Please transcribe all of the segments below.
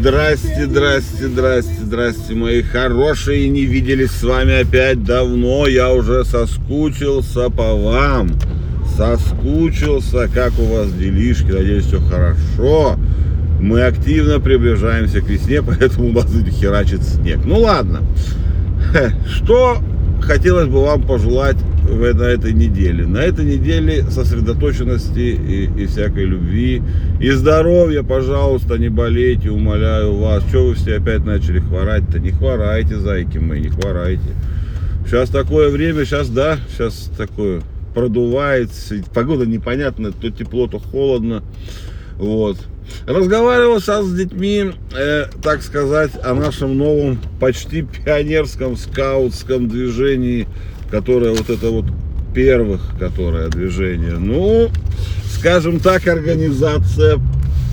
Здрасте, здрасте, здрасте, здрасте, мои хорошие. Не виделись с вами опять давно. Я уже соскучился по вам. Соскучился. Как у вас делишки? Надеюсь, все хорошо. Мы активно приближаемся к весне, поэтому у нас херачит снег. Ну ладно. Что хотелось бы вам пожелать в, на этой неделе. На этой неделе сосредоточенности и, и всякой любви. И здоровья, пожалуйста, не болейте, умоляю вас. Что вы все опять начали хворать-то? Не хворайте, зайки мои, не хворайте. Сейчас такое время, сейчас, да, сейчас такое продувается. Погода непонятная, то тепло, то холодно. Вот. Разговаривал сейчас с детьми, э, так сказать, о нашем новом почти пионерском скаутском движении которое вот это вот первых, которое движение. Ну, скажем так, организация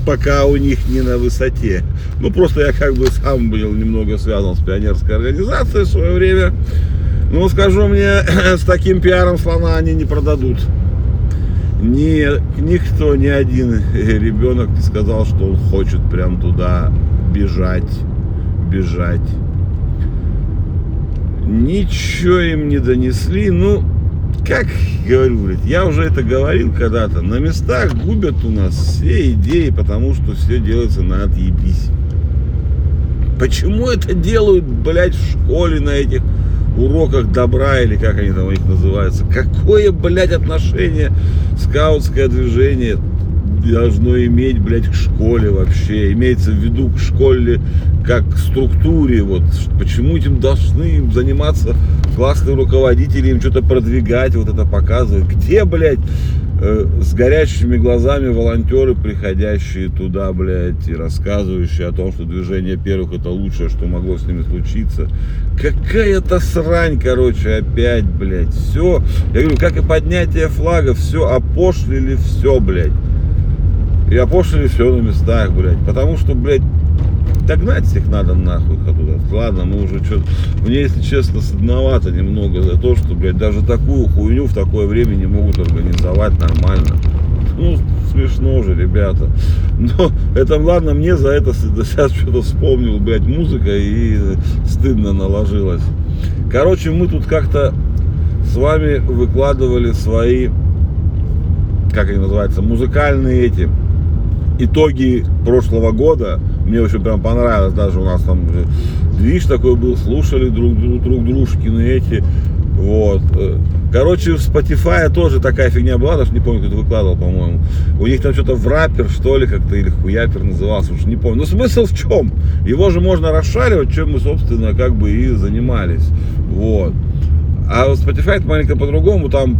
пока у них не на высоте. Ну, просто я как бы сам был немного связан с пионерской организацией в свое время. Ну, скажу мне, с таким пиаром слона они не продадут. Ни, никто, ни один ребенок не сказал, что он хочет прям туда бежать, бежать ничего им не донесли. Ну, как говорю, блядь, я уже это говорил когда-то, на местах губят у нас все идеи, потому что все делается на отъебись. Почему это делают, блядь, в школе на этих уроках добра или как они там у них называются? Какое, блядь, отношение скаутское движение должно иметь, блядь, к школе вообще. Имеется в виду к школе как к структуре. Вот почему этим должны заниматься классные руководители, им что-то продвигать, вот это показывать. Где, блядь, э, с горящими глазами волонтеры, приходящие туда, блядь, и рассказывающие о том, что движение первых это лучшее, что могло с ними случиться. Какая-то срань, короче, опять, блядь, все. Я говорю, как и поднятие флага, все опошлили, все, блядь. И опошлили все на местах, блядь. Потому что, блядь, догнать всех надо нахуй оттуда. Ладно, мы уже что-то... Мне, если честно, стыдновато немного за то, что, блядь, даже такую хуйню в такое время не могут организовать нормально. Ну, смешно же, ребята. Но это, ладно, мне за это сейчас что-то вспомнил, блядь, музыка и стыдно наложилось. Короче, мы тут как-то с вами выкладывали свои, как они называются, музыкальные эти итоги прошлого года. Мне очень прям понравилось, даже у нас там движ такой был, слушали друг, друг, друг дружкины эти. Вот. Короче, в Spotify тоже такая фигня была, даже не помню, кто это выкладывал, по-моему. У них там что-то в раппер, что ли, как-то, или хуяпер назывался, уж не помню. Но смысл в чем? Его же можно расшаривать, чем мы, собственно, как бы и занимались. Вот. А вот Spotify это маленько по-другому, там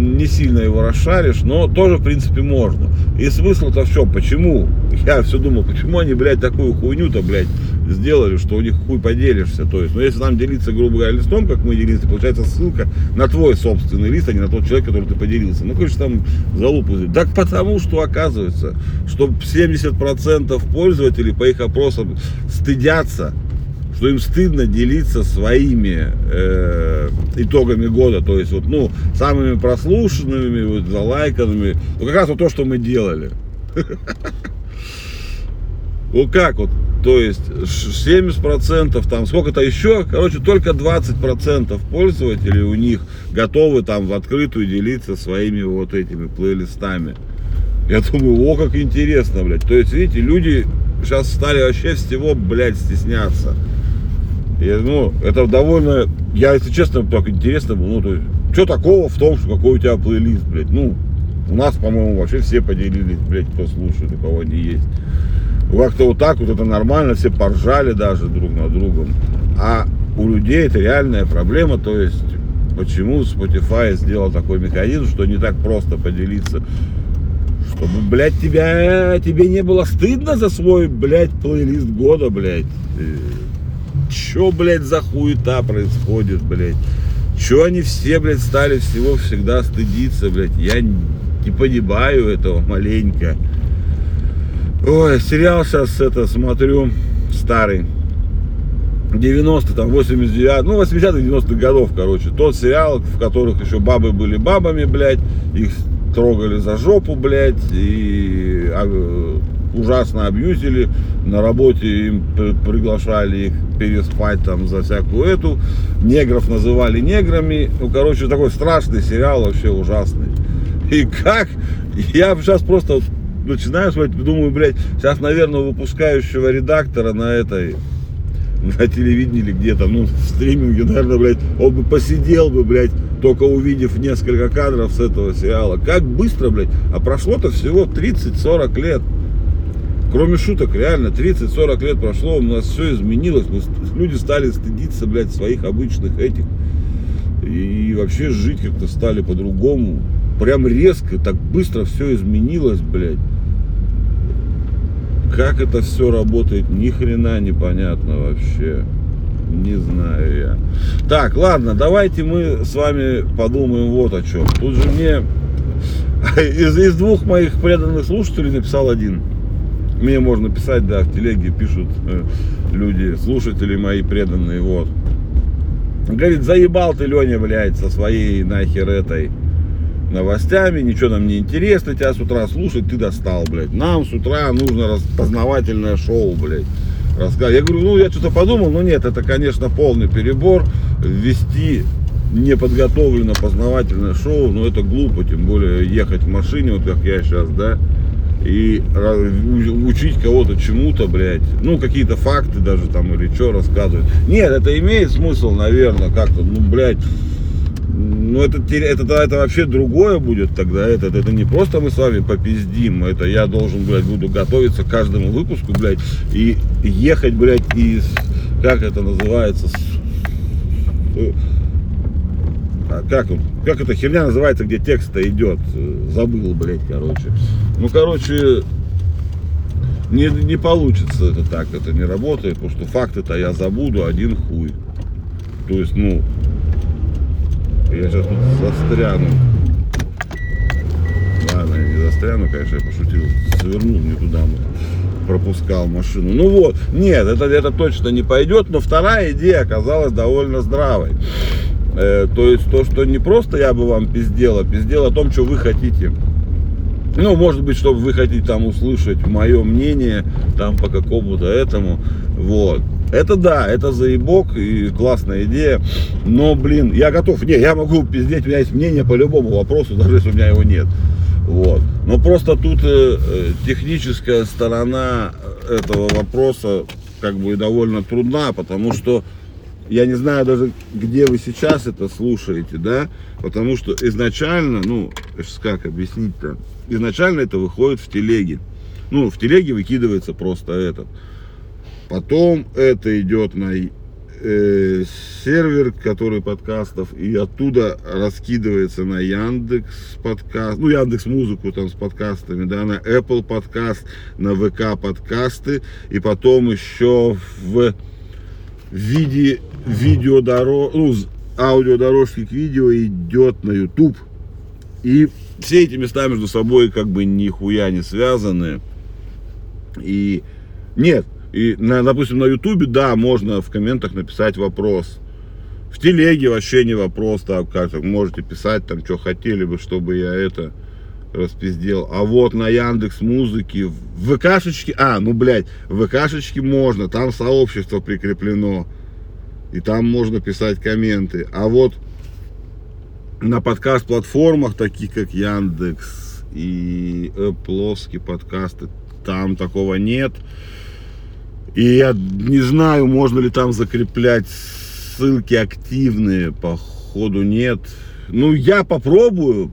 не сильно его расшаришь, но тоже, в принципе, можно. И смысл-то в чем? Почему? Я все думал, почему они, блядь, такую хуйню-то, блядь, сделали, что у них хуй поделишься. То есть, ну, если нам делиться, грубо говоря, листом, как мы делились, получается ссылка на твой собственный лист, а не на тот человек, который ты поделился. Ну, конечно, там залупу. Так потому, что оказывается, что 70% пользователей по их опросам стыдятся что им стыдно делиться своими э, итогами года, то есть вот, ну, самыми прослушанными, вот, залайканными, ну, как раз вот то, что мы делали. Вот как вот, то есть 70%, там сколько-то еще, короче, только 20% пользователей у них готовы там в открытую делиться своими вот этими плейлистами. Я думаю, о, как интересно, блядь. То есть, видите, люди сейчас стали вообще всего, блядь, стесняться. И, ну, это довольно, я, если честно, так интересно было, ну, то есть, что такого в том, что какой у тебя плейлист, блядь, ну, у нас, по-моему, вообще все поделились, блядь, кто слушает, у кого не есть. Как-то вот так вот это нормально, все поржали даже друг над другом. А у людей это реальная проблема, то есть, почему Spotify сделал такой механизм, что не так просто поделиться чтобы, блядь, тебя, тебе не было стыдно за свой, блядь, плейлист года, блядь. Чё, блядь, за хуета происходит, блядь? Чё они все, блядь, стали всего всегда стыдиться, блядь? Я не понимаю этого маленько. Ой, сериал сейчас это смотрю, старый. 90 там 89 ну 80-х 90-х годов короче тот сериал в которых еще бабы были бабами блядь их трогали за жопу блядь и а, ужасно абьюзили, на работе им приглашали их переспать там за всякую эту, негров называли неграми, ну, короче, такой страшный сериал, вообще ужасный. И как, я сейчас просто начинаю смотреть, думаю, блядь, сейчас, наверное, выпускающего редактора на этой, на телевидении или где-то, ну, в стриминге, наверное, блядь, он бы посидел бы, блядь, только увидев несколько кадров с этого сериала. Как быстро, блядь, а прошло-то всего 30-40 лет. Кроме шуток, реально, 30-40 лет прошло, у нас все изменилось, мы, люди стали стыдиться, блядь, своих обычных этих. И вообще жить как-то стали по-другому. Прям резко, так быстро все изменилось, блядь. Как это все работает, ни хрена непонятно вообще. Не знаю я. Так, ладно, давайте мы с вами подумаем вот о чем. Тут же мне из, из двух моих преданных слушателей написал один. Мне можно писать, да, в телеге пишут э, люди, слушатели мои преданные, вот. Говорит, заебал ты, Леня, блядь, со своей нахер этой новостями, ничего нам не интересно тебя с утра слушать, ты достал, блядь. Нам с утра нужно познавательное шоу, блядь. Рассказать. Я говорю, ну я что-то подумал, но нет, это, конечно, полный перебор. Ввести неподготовленное познавательное шоу, но это глупо, тем более ехать в машине, вот как я сейчас, да, и учить кого-то чему-то, блядь, ну, какие-то факты даже там или что рассказывать. Нет, это имеет смысл, наверное, как-то, ну, блядь, ну, это, это, это, это вообще другое будет тогда. Это, это не просто мы с вами попиздим. Это я должен, блядь, буду готовиться к каждому выпуску, блядь, и ехать, блядь, из, как это называется, с, как, как эта херня называется, где текст-то идет? Забыл, блядь, короче. Ну, короче, не, не получится это так, это не работает, потому что факты-то я забуду один хуй. То есть, ну, я сейчас тут застряну. Ладно, я не застряну, конечно, я пошутил. Свернул не туда, пропускал машину. Ну вот, нет, это, это точно не пойдет, но вторая идея оказалась довольно здравой. Э, то есть то, что не просто я бы вам пиздел, а пиздел о том, что вы хотите. Ну, может быть, чтобы вы хотите там услышать мое мнение, там по какому-то этому. Вот. Это да, это заебок и классная идея. Но, блин, я готов. Не, я могу пиздеть, у меня есть мнение по любому вопросу, даже если у меня его нет. Вот. Но просто тут э, э техническая сторона этого вопроса как бы довольно трудна, потому что я не знаю даже, где вы сейчас это слушаете, да, потому что изначально, ну, как объяснить-то, изначально это выходит в телеге. Ну, в телеге выкидывается просто этот. Потом это идет на э, сервер, который подкастов, и оттуда раскидывается на Яндекс подкаст, ну Яндекс музыку там с подкастами, да, на Apple подкаст, на ВК подкасты, и потом еще в виде видеодорож, ну, аудиодорожки к видео идет на YouTube. И все эти места между собой как бы нихуя не связаны. И нет, и, на, допустим, на ютубе, да, можно в комментах написать вопрос. В телеге вообще не вопрос, так как можете писать там, что хотели бы, чтобы я это распиздел. А вот на Яндекс Музыке, в ВКшечке, а, ну, блядь, в ВКшечке можно, там сообщество прикреплено. И там можно писать комменты. А вот на подкаст-платформах, таких как Яндекс и Apple подкасты, там такого нет. И я не знаю, можно ли там закреплять ссылки активные, походу нет. Ну, я попробую,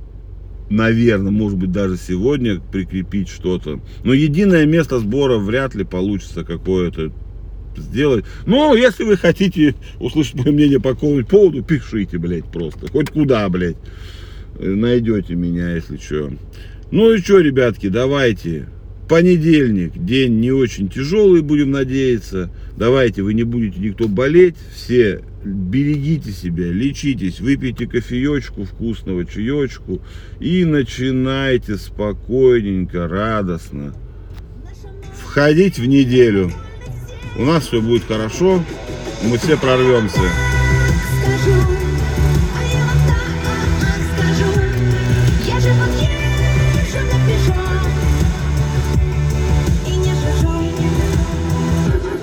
наверное, может быть, даже сегодня прикрепить что-то. Но единое место сбора вряд ли получится какое-то сделать. Но если вы хотите услышать мое мнение по какому-нибудь поводу, пишите, блядь, просто. Хоть куда, блядь. Найдете меня, если что. Ну и что, ребятки, давайте Понедельник, день не очень тяжелый, будем надеяться. Давайте, вы не будете никто болеть. Все берегите себя, лечитесь, выпейте кофеечку, вкусного чаечку и начинайте спокойненько, радостно входить в неделю. У нас все будет хорошо, мы все прорвемся.